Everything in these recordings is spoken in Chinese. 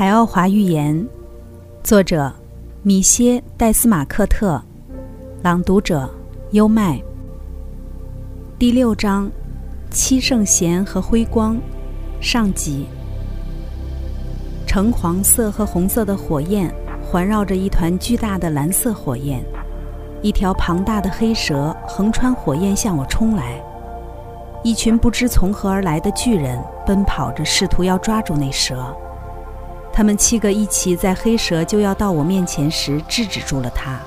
海奥华寓言，作者米歇·戴斯马克特，朗读者优麦。第六章：七圣贤和辉光，上集。橙黄色和红色的火焰环绕着一团巨大的蓝色火焰，一条庞大的黑蛇横穿火焰向我冲来，一群不知从何而来的巨人奔跑着，试图要抓住那蛇。他们七个一起在黑蛇就要到我面前时制止住了它，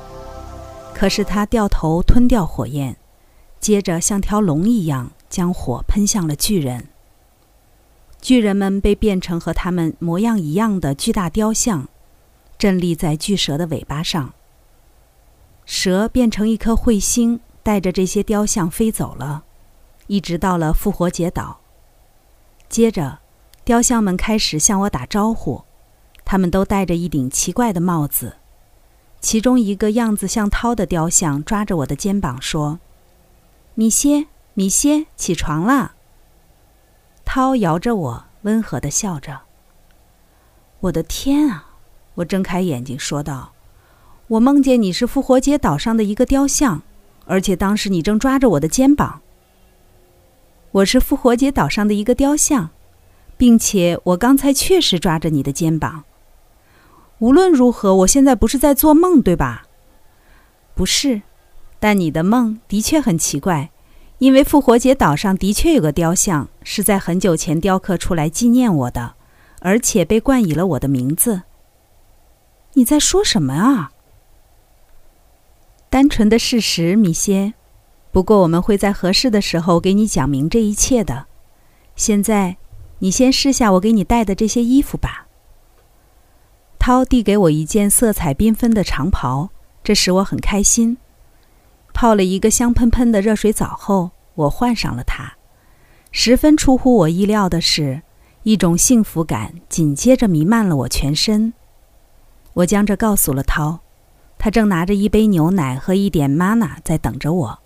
可是它掉头吞掉火焰，接着像条龙一样将火喷向了巨人。巨人们被变成和他们模样一样的巨大雕像，站立在巨蛇的尾巴上。蛇变成一颗彗星，带着这些雕像飞走了，一直到了复活节岛。接着，雕像们开始向我打招呼。他们都戴着一顶奇怪的帽子，其中一个样子像涛的雕像抓着我的肩膀说：“米歇，米歇，起床了。”涛摇着我，温和的笑着。我的天啊！我睁开眼睛说道：“我梦见你是复活节岛上的一个雕像，而且当时你正抓着我的肩膀。我是复活节岛上的一个雕像，并且我刚才确实抓着你的肩膀。”无论如何，我现在不是在做梦，对吧？不是，但你的梦的确很奇怪，因为复活节岛上的确有个雕像，是在很久前雕刻出来纪念我的，而且被冠以了我的名字。你在说什么啊？单纯的事实，米歇。不过我们会在合适的时候给你讲明这一切的。现在，你先试下我给你带的这些衣服吧。涛递给我一件色彩缤纷的长袍，这使我很开心。泡了一个香喷喷的热水澡后，我换上了它。十分出乎我意料的是，一种幸福感紧接着弥漫了我全身。我将这告诉了涛，他正拿着一杯牛奶和一点玛娜在等着我。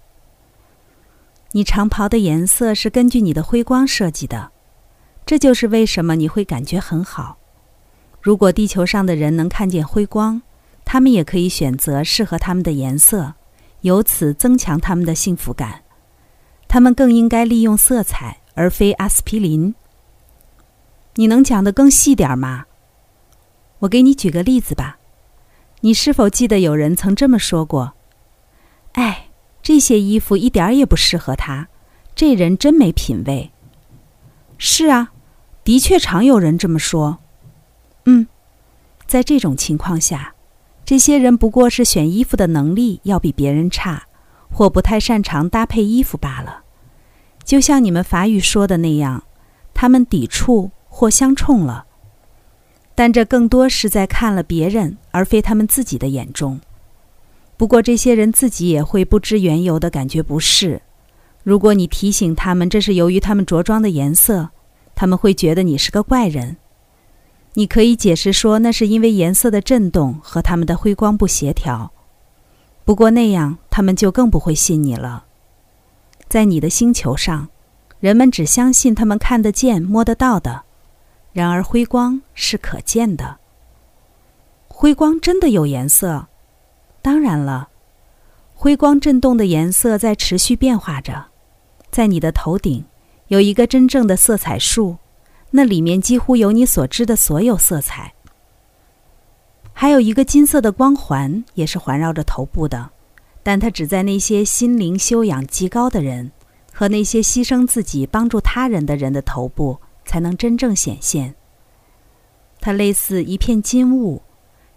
你长袍的颜色是根据你的辉光设计的，这就是为什么你会感觉很好。如果地球上的人能看见辉光，他们也可以选择适合他们的颜色，由此增强他们的幸福感。他们更应该利用色彩，而非阿司匹林。你能讲得更细点吗？我给你举个例子吧。你是否记得有人曾这么说过？哎，这些衣服一点也不适合他，这人真没品味。是啊，的确常有人这么说。在这种情况下，这些人不过是选衣服的能力要比别人差，或不太擅长搭配衣服罢了。就像你们法语说的那样，他们抵触或相冲了。但这更多是在看了别人而非他们自己的眼中。不过这些人自己也会不知缘由的感觉不适。如果你提醒他们这是由于他们着装的颜色，他们会觉得你是个怪人。你可以解释说，那是因为颜色的震动和它们的辉光不协调。不过那样，他们就更不会信你了。在你的星球上，人们只相信他们看得见、摸得到的。然而，辉光是可见的。辉光真的有颜色？当然了，辉光震动的颜色在持续变化着。在你的头顶，有一个真正的色彩树。那里面几乎有你所知的所有色彩，还有一个金色的光环，也是环绕着头部的，但它只在那些心灵修养极高的人和那些牺牲自己帮助他人的人的头部才能真正显现。它类似一片金雾，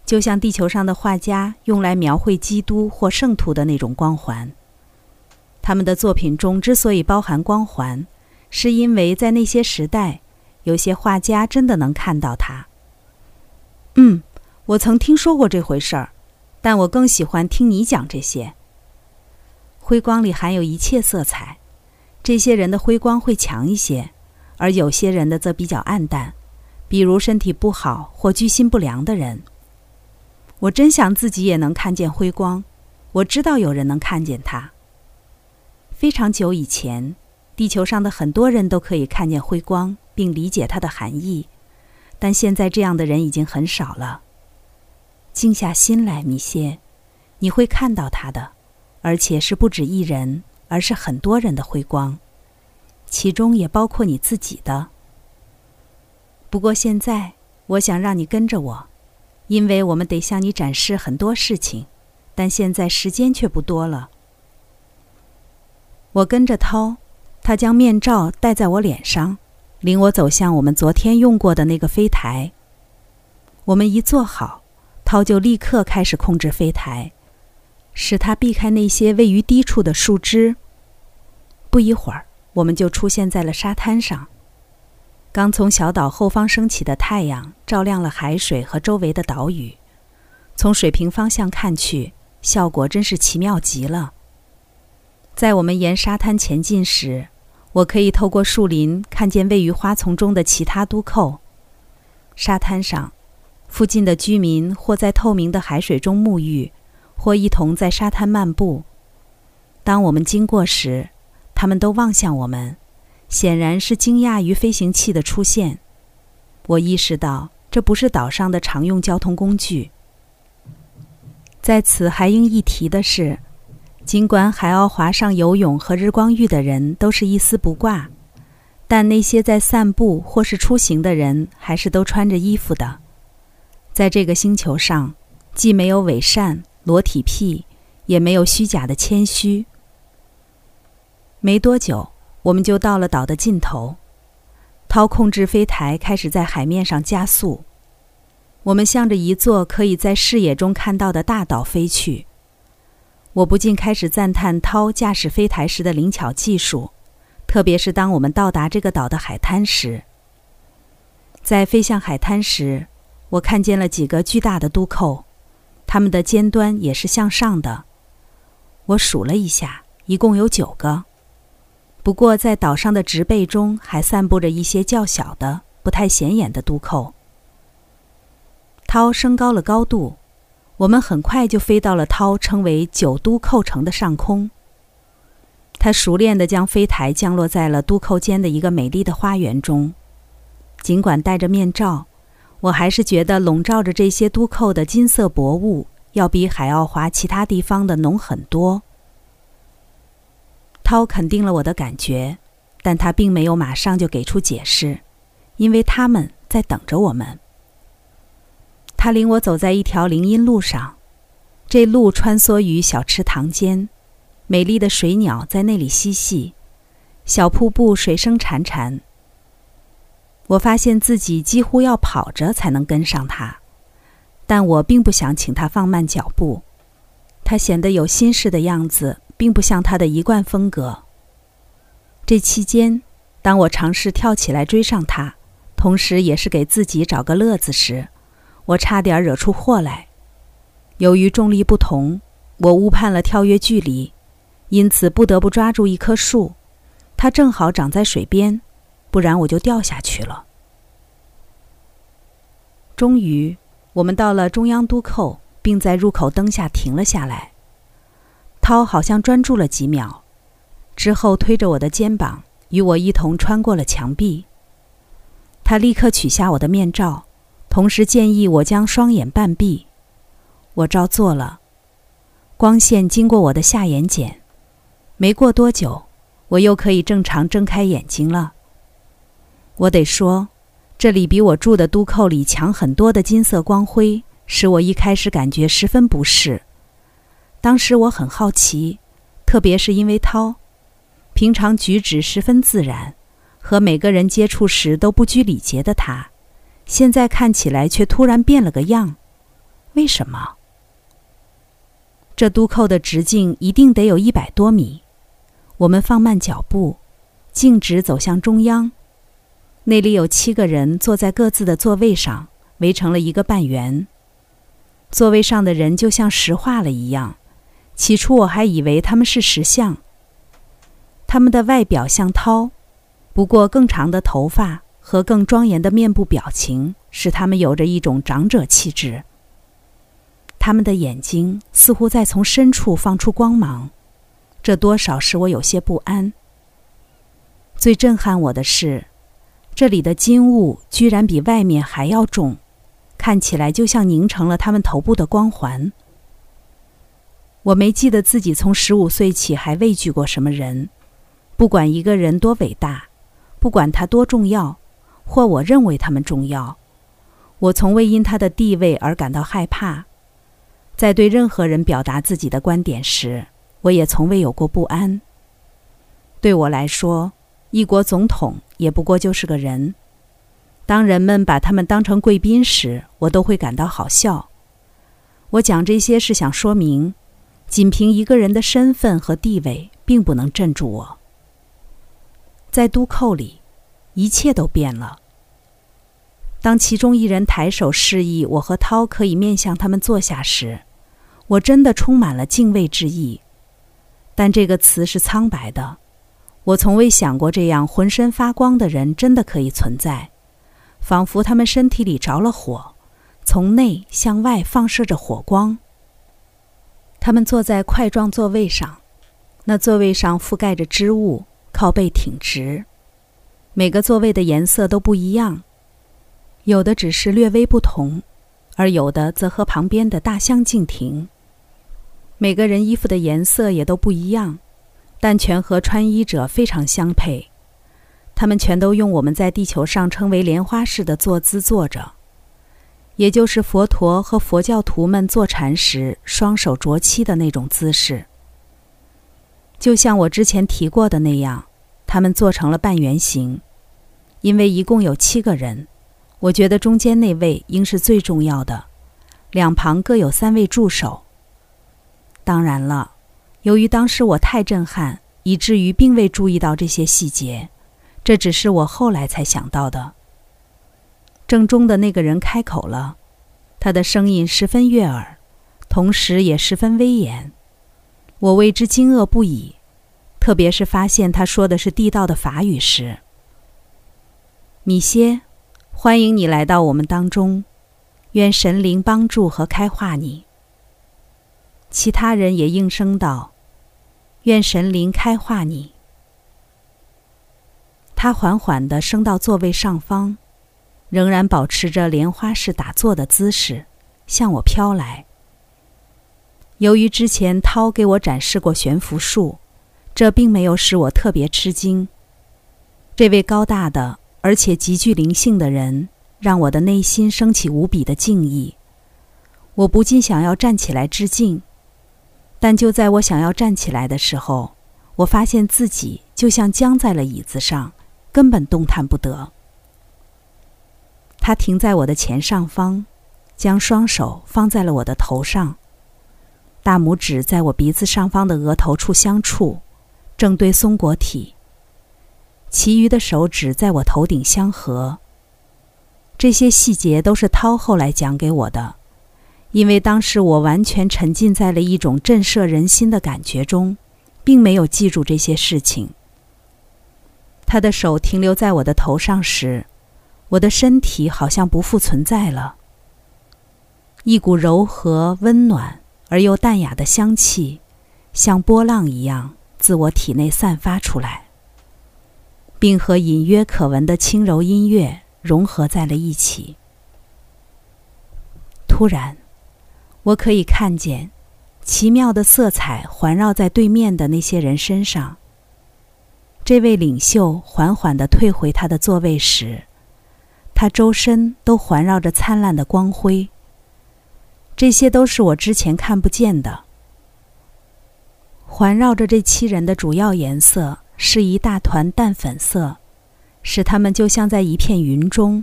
就像地球上的画家用来描绘基督或圣徒的那种光环。他们的作品中之所以包含光环，是因为在那些时代。有些画家真的能看到它。嗯，我曾听说过这回事儿，但我更喜欢听你讲这些。辉光里含有一切色彩，这些人的辉光会强一些，而有些人的则比较暗淡，比如身体不好或居心不良的人。我真想自己也能看见辉光，我知道有人能看见它。非常久以前，地球上的很多人都可以看见辉光。并理解它的含义，但现在这样的人已经很少了。静下心来，米歇，你会看到他的，而且是不止一人，而是很多人的辉光，其中也包括你自己的。不过现在，我想让你跟着我，因为我们得向你展示很多事情，但现在时间却不多了。我跟着涛，他将面罩戴在我脸上，领我走向我们昨天用过的那个飞台。我们一坐好，涛就立刻开始控制飞台，使它避开那些位于低处的树枝。不一会儿，我们就出现在了沙滩上。刚从小岛后方升起的太阳照亮了海水和周围的岛屿，从水平方向看去，效果真是奇妙极了。在我们沿沙滩前进时，我可以透过树林看见位于花丛中的其他都扣。沙滩上，附近的居民或在透明的海水中沐浴，或一同在沙滩漫步。当我们经过时，他们都望向我们。显然是惊讶于飞行器的出现。我意识到这不是岛上的常用交通工具。在此还应一提的是，尽管海奥华上游泳和日光浴的人都是一丝不挂，但那些在散步或是出行的人还是都穿着衣服的。在这个星球上，既没有伪善、裸体癖，也没有虚假的谦虚。没多久。我们就到了岛的尽头，涛控制飞台开始在海面上加速。我们向着一座可以在视野中看到的大岛飞去。我不禁开始赞叹涛驾驶飞台时的灵巧技术，特别是当我们到达这个岛的海滩时。在飞向海滩时，我看见了几个巨大的渡扣，它们的尖端也是向上的。我数了一下，一共有九个。不过，在岛上的植被中还散布着一些较小的、不太显眼的渡扣。涛升高了高度，我们很快就飞到了涛称为“九都扣城”的上空。他熟练地将飞台降落在了都扣间的一个美丽的花园中。尽管戴着面罩，我还是觉得笼罩着这些都扣的金色薄雾要比海奥华其他地方的浓很多。涛肯定了我的感觉，但他并没有马上就给出解释，因为他们在等着我们。他领我走在一条林荫路上，这路穿梭于小池塘间，美丽的水鸟在那里嬉戏，小瀑布水声潺潺。我发现自己几乎要跑着才能跟上他，但我并不想请他放慢脚步，他显得有心事的样子。并不像他的一贯风格。这期间，当我尝试跳起来追上他，同时也是给自己找个乐子时，我差点惹出祸来。由于重力不同，我误判了跳跃距离，因此不得不抓住一棵树，它正好长在水边，不然我就掉下去了。终于，我们到了中央都扣，并在入口灯下停了下来。涛好像专注了几秒，之后推着我的肩膀，与我一同穿过了墙壁。他立刻取下我的面罩，同时建议我将双眼半闭。我照做了。光线经过我的下眼睑，没过多久，我又可以正常睁开眼睛了。我得说，这里比我住的都扣里强很多的金色光辉，使我一开始感觉十分不适。当时我很好奇，特别是因为涛，平常举止十分自然，和每个人接触时都不拘礼节的他，现在看起来却突然变了个样，为什么？这都扣的直径一定得有一百多米。我们放慢脚步，径直走向中央，那里有七个人坐在各自的座位上，围成了一个半圆。座位上的人就像石化了一样。起初我还以为他们是石像。他们的外表像涛，不过更长的头发和更庄严的面部表情使他们有着一种长者气质。他们的眼睛似乎在从深处放出光芒，这多少使我有些不安。最震撼我的是，这里的金雾居然比外面还要重，看起来就像凝成了他们头部的光环。我没记得自己从十五岁起还畏惧过什么人，不管一个人多伟大，不管他多重要，或我认为他们重要，我从未因他的地位而感到害怕。在对任何人表达自己的观点时，我也从未有过不安。对我来说，一国总统也不过就是个人。当人们把他们当成贵宾时，我都会感到好笑。我讲这些是想说明。仅凭一个人的身份和地位，并不能镇住我。在都寇里，一切都变了。当其中一人抬手示意我和涛可以面向他们坐下时，我真的充满了敬畏之意。但这个词是苍白的。我从未想过这样浑身发光的人真的可以存在，仿佛他们身体里着了火，从内向外放射着火光。他们坐在块状座位上，那座位上覆盖着织物，靠背挺直。每个座位的颜色都不一样，有的只是略微不同，而有的则和旁边的大相径庭。每个人衣服的颜色也都不一样，但全和穿衣者非常相配。他们全都用我们在地球上称为莲花式的坐姿坐着。也就是佛陀和佛教徒们坐禅时双手着膝的那种姿势，就像我之前提过的那样，他们做成了半圆形。因为一共有七个人，我觉得中间那位应是最重要的，两旁各有三位助手。当然了，由于当时我太震撼，以至于并未注意到这些细节，这只是我后来才想到的。正中的那个人开口了，他的声音十分悦耳，同时也十分威严。我为之惊愕不已，特别是发现他说的是地道的法语时。米歇，欢迎你来到我们当中，愿神灵帮助和开化你。其他人也应声道：“愿神灵开化你。”他缓缓地升到座位上方。仍然保持着莲花式打坐的姿势，向我飘来。由于之前涛给我展示过悬浮术，这并没有使我特别吃惊。这位高大的而且极具灵性的人，让我的内心升起无比的敬意。我不禁想要站起来致敬，但就在我想要站起来的时候，我发现自己就像僵在了椅子上，根本动弹不得。他停在我的前上方，将双手放在了我的头上，大拇指在我鼻子上方的额头处相触，正对松果体。其余的手指在我头顶相合。这些细节都是涛后来讲给我的，因为当时我完全沉浸在了一种震慑人心的感觉中，并没有记住这些事情。他的手停留在我的头上时。我的身体好像不复存在了。一股柔和、温暖而又淡雅的香气，像波浪一样自我体内散发出来，并和隐约可闻的轻柔音乐融合在了一起。突然，我可以看见奇妙的色彩环绕在对面的那些人身上。这位领袖缓缓地退回他的座位时。他周身都环绕着灿烂的光辉。这些都是我之前看不见的。环绕着这七人的主要颜色是一大团淡粉色，使他们就像在一片云中。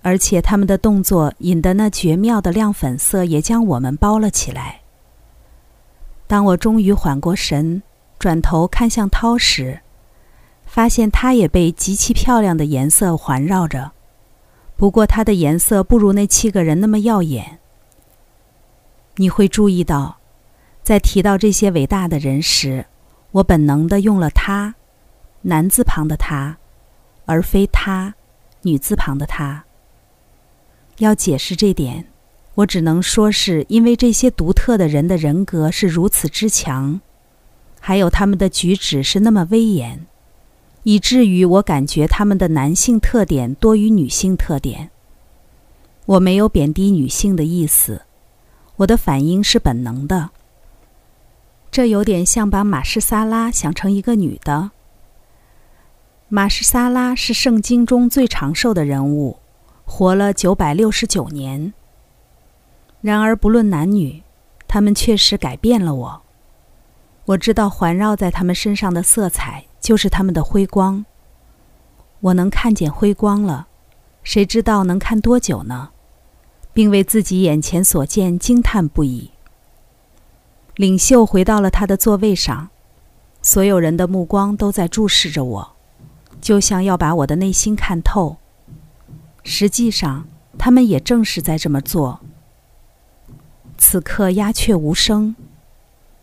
而且他们的动作引得那绝妙的亮粉色也将我们包了起来。当我终于缓过神，转头看向涛时，发现他也被极其漂亮的颜色环绕着。不过，他的颜色不如那七个人那么耀眼。你会注意到，在提到这些伟大的人时，我本能的用了“他”，男字旁的“他”，而非“他”，女字旁的“他”。要解释这点，我只能说是因为这些独特的人的人格是如此之强，还有他们的举止是那么威严。以至于我感觉他们的男性特点多于女性特点。我没有贬低女性的意思，我的反应是本能的。这有点像把马士萨拉想成一个女的。马士萨拉是圣经中最长寿的人物，活了九百六十九年。然而，不论男女，他们确实改变了我。我知道环绕在他们身上的色彩就是他们的辉光。我能看见辉光了，谁知道能看多久呢？并为自己眼前所见惊叹不已。领袖回到了他的座位上，所有人的目光都在注视着我，就像要把我的内心看透。实际上，他们也正是在这么做。此刻鸦雀无声，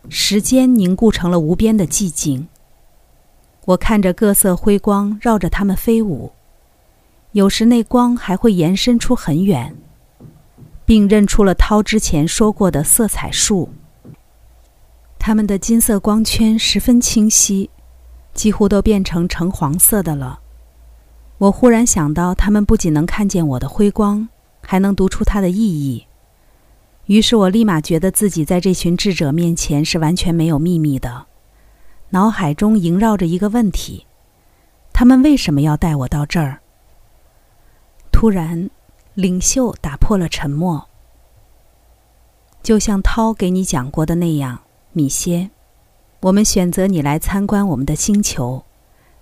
时间凝固成了无边的寂静。我看着各色辉光绕着他们飞舞，有时那光还会延伸出很远，并认出了涛之前说过的色彩树。它们的金色光圈十分清晰，几乎都变成橙黄色的了。我忽然想到，他们不仅能看见我的辉光，还能读出它的意义。于是我立马觉得自己在这群智者面前是完全没有秘密的。脑海中萦绕着一个问题：他们为什么要带我到这儿？突然，领袖打破了沉默，就像涛给你讲过的那样。米歇，我们选择你来参观我们的星球，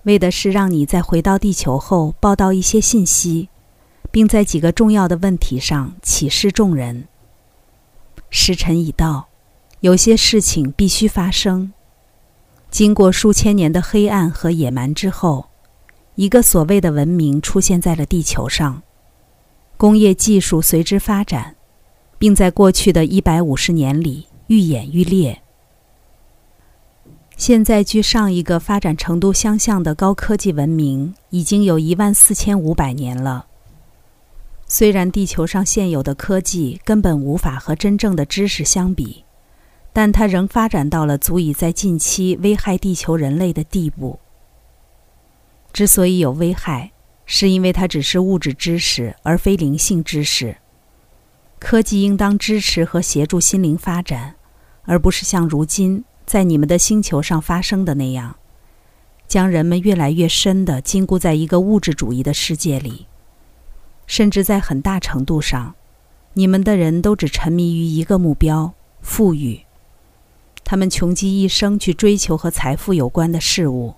为的是让你在回到地球后报道一些信息，并在几个重要的问题上启示众人。时辰已到，有些事情必须发生。经过数千年的黑暗和野蛮之后，一个所谓的文明出现在了地球上，工业技术随之发展，并在过去的一百五十年里愈演愈烈。现在，距上一个发展程度相像的高科技文明已经有一万四千五百年了。虽然地球上现有的科技根本无法和真正的知识相比，但它仍发展到了足以在近期危害地球人类的地步。之所以有危害，是因为它只是物质知识，而非灵性知识。科技应当支持和协助心灵发展，而不是像如今。在你们的星球上发生的那样，将人们越来越深地禁锢在一个物质主义的世界里，甚至在很大程度上，你们的人都只沉迷于一个目标——富裕。他们穷极一生去追求和财富有关的事物，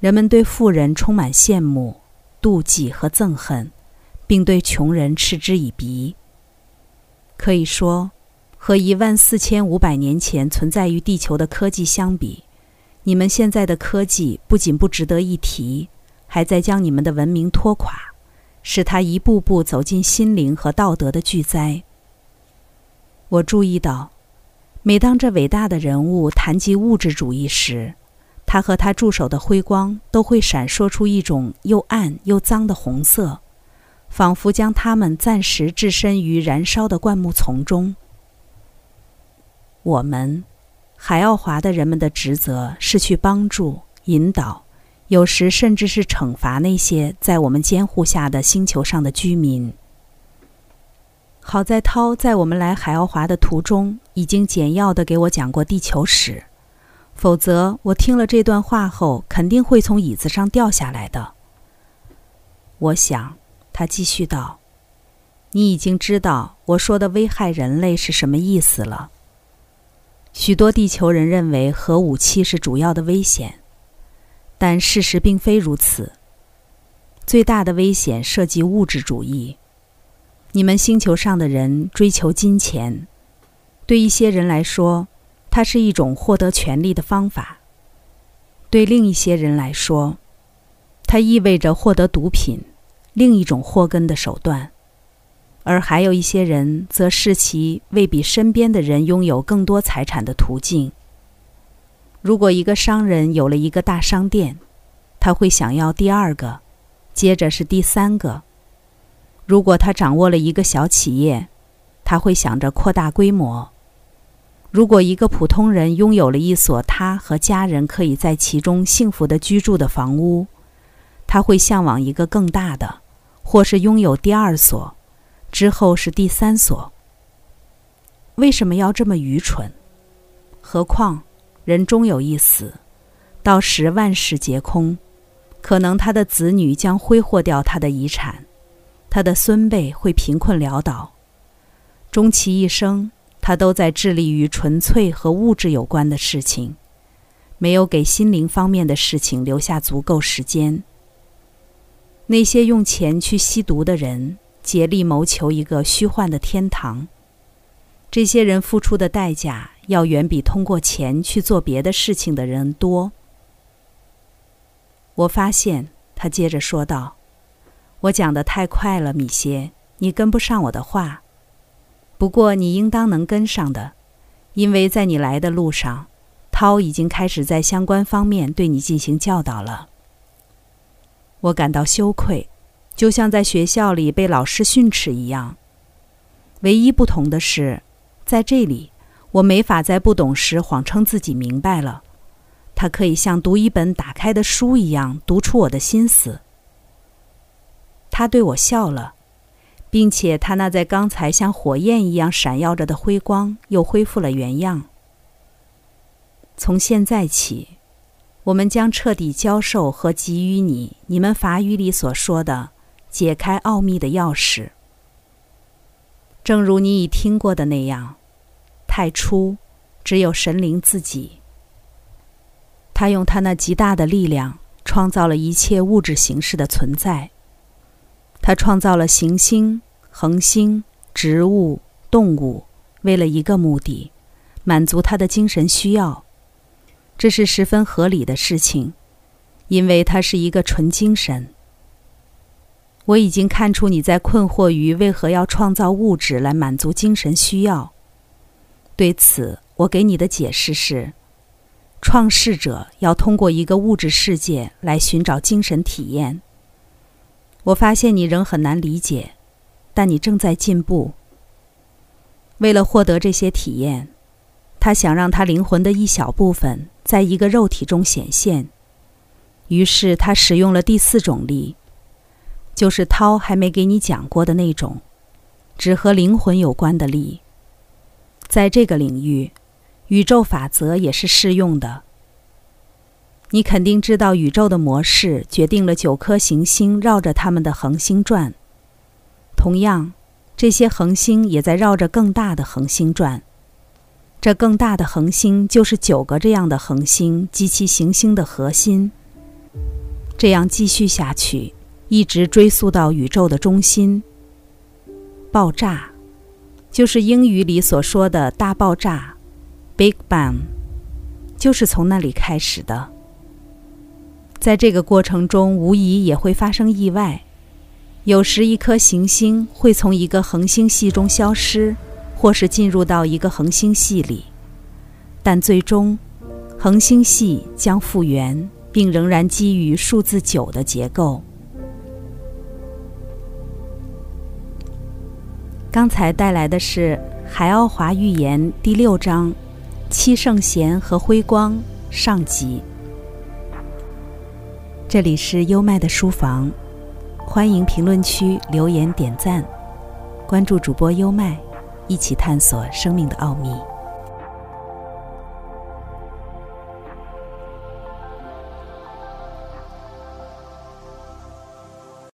人们对富人充满羡慕、妒忌和憎恨，并对穷人嗤之以鼻。可以说。和一万四千五百年前存在于地球的科技相比，你们现在的科技不仅不值得一提，还在将你们的文明拖垮，使它一步步走进心灵和道德的巨灾。我注意到，每当这伟大的人物谈及物质主义时，他和他助手的辉光都会闪烁出一种又暗又脏的红色，仿佛将他们暂时置身于燃烧的灌木丛中。我们，海奥华的人们的职责是去帮助、引导，有时甚至是惩罚那些在我们监护下的星球上的居民。好在涛在我们来海奥华的途中已经简要的给我讲过地球史，否则我听了这段话后肯定会从椅子上掉下来的。我想，他继续道：“你已经知道我说的危害人类是什么意思了。”许多地球人认为核武器是主要的危险，但事实并非如此。最大的危险涉及物质主义。你们星球上的人追求金钱，对一些人来说，它是一种获得权利的方法；对另一些人来说，它意味着获得毒品，另一种祸根的手段。而还有一些人则视其为比身边的人拥有更多财产的途径。如果一个商人有了一个大商店，他会想要第二个，接着是第三个。如果他掌握了一个小企业，他会想着扩大规模。如果一个普通人拥有了一所他和家人可以在其中幸福的居住的房屋，他会向往一个更大的，或是拥有第二所，之后是第三所。为什么要这么愚蠢？何况人终有一死，到时万事皆空，可能他的子女将挥霍掉他的遗产，他的孙辈会贫困潦倒，终其一生，他都在致力于纯粹和物质有关的事情，没有给心灵方面的事情留下足够时间。那些用钱去吸毒的人，竭力谋求一个虚幻的天堂。这些人付出的代价要远比通过钱去做别的事情的人多。我发现，他接着说道：“我讲的太快了，米歇，你跟不上我的话。不过你应当能跟上的，因为在你来的路上，涛已经开始在相关方面对你进行教导了。我感到羞愧，就像在学校里被老师训斥一样。唯一不同的是。”在这里，我没法在不懂时谎称自己明白了。他可以像读一本打开的书一样读出我的心思。他对我笑了，并且他那在刚才像火焰一样闪耀着的辉光又恢复了原样。从现在起，我们将彻底教授和给予你你们法语里所说的解开奥秘的钥匙。正如你已听过的那样。太初，只有神灵自己。他用他那极大的力量创造了一切物质形式的存在。他创造了行星、恒星、植物、动物，为了一个目的，满足他的精神需要。这是十分合理的事情，因为他是一个纯精神。我已经看出你在困惑于为何要创造物质来满足精神需要。对此，我给你的解释是：创世者要通过一个物质世界来寻找精神体验。我发现你仍很难理解，但你正在进步。为了获得这些体验，他想让他灵魂的一小部分在一个肉体中显现，于是他使用了第四种力，就是涛还没给你讲过的那种，只和灵魂有关的力。在这个领域，宇宙法则也是适用的。你肯定知道，宇宙的模式决定了九颗行星绕着它们的恒星转。同样，这些恒星也在绕着更大的恒星转。这更大的恒星就是九个这样的恒星及其行星的核心。这样继续下去，一直追溯到宇宙的中心——爆炸。就是英语里所说的大爆炸，Big Bang，就是从那里开始的。在这个过程中，无疑也会发生意外。有时，一颗行星会从一个恒星系中消失，或是进入到一个恒星系里，但最终，恒星系将复原，并仍然基于数字九的结构。刚才带来的是《海奥华寓言》第六章《七圣贤和辉光》上集。这里是优麦的书房，欢迎评论区留言点赞，关注主播优麦，一起探索生命的奥秘。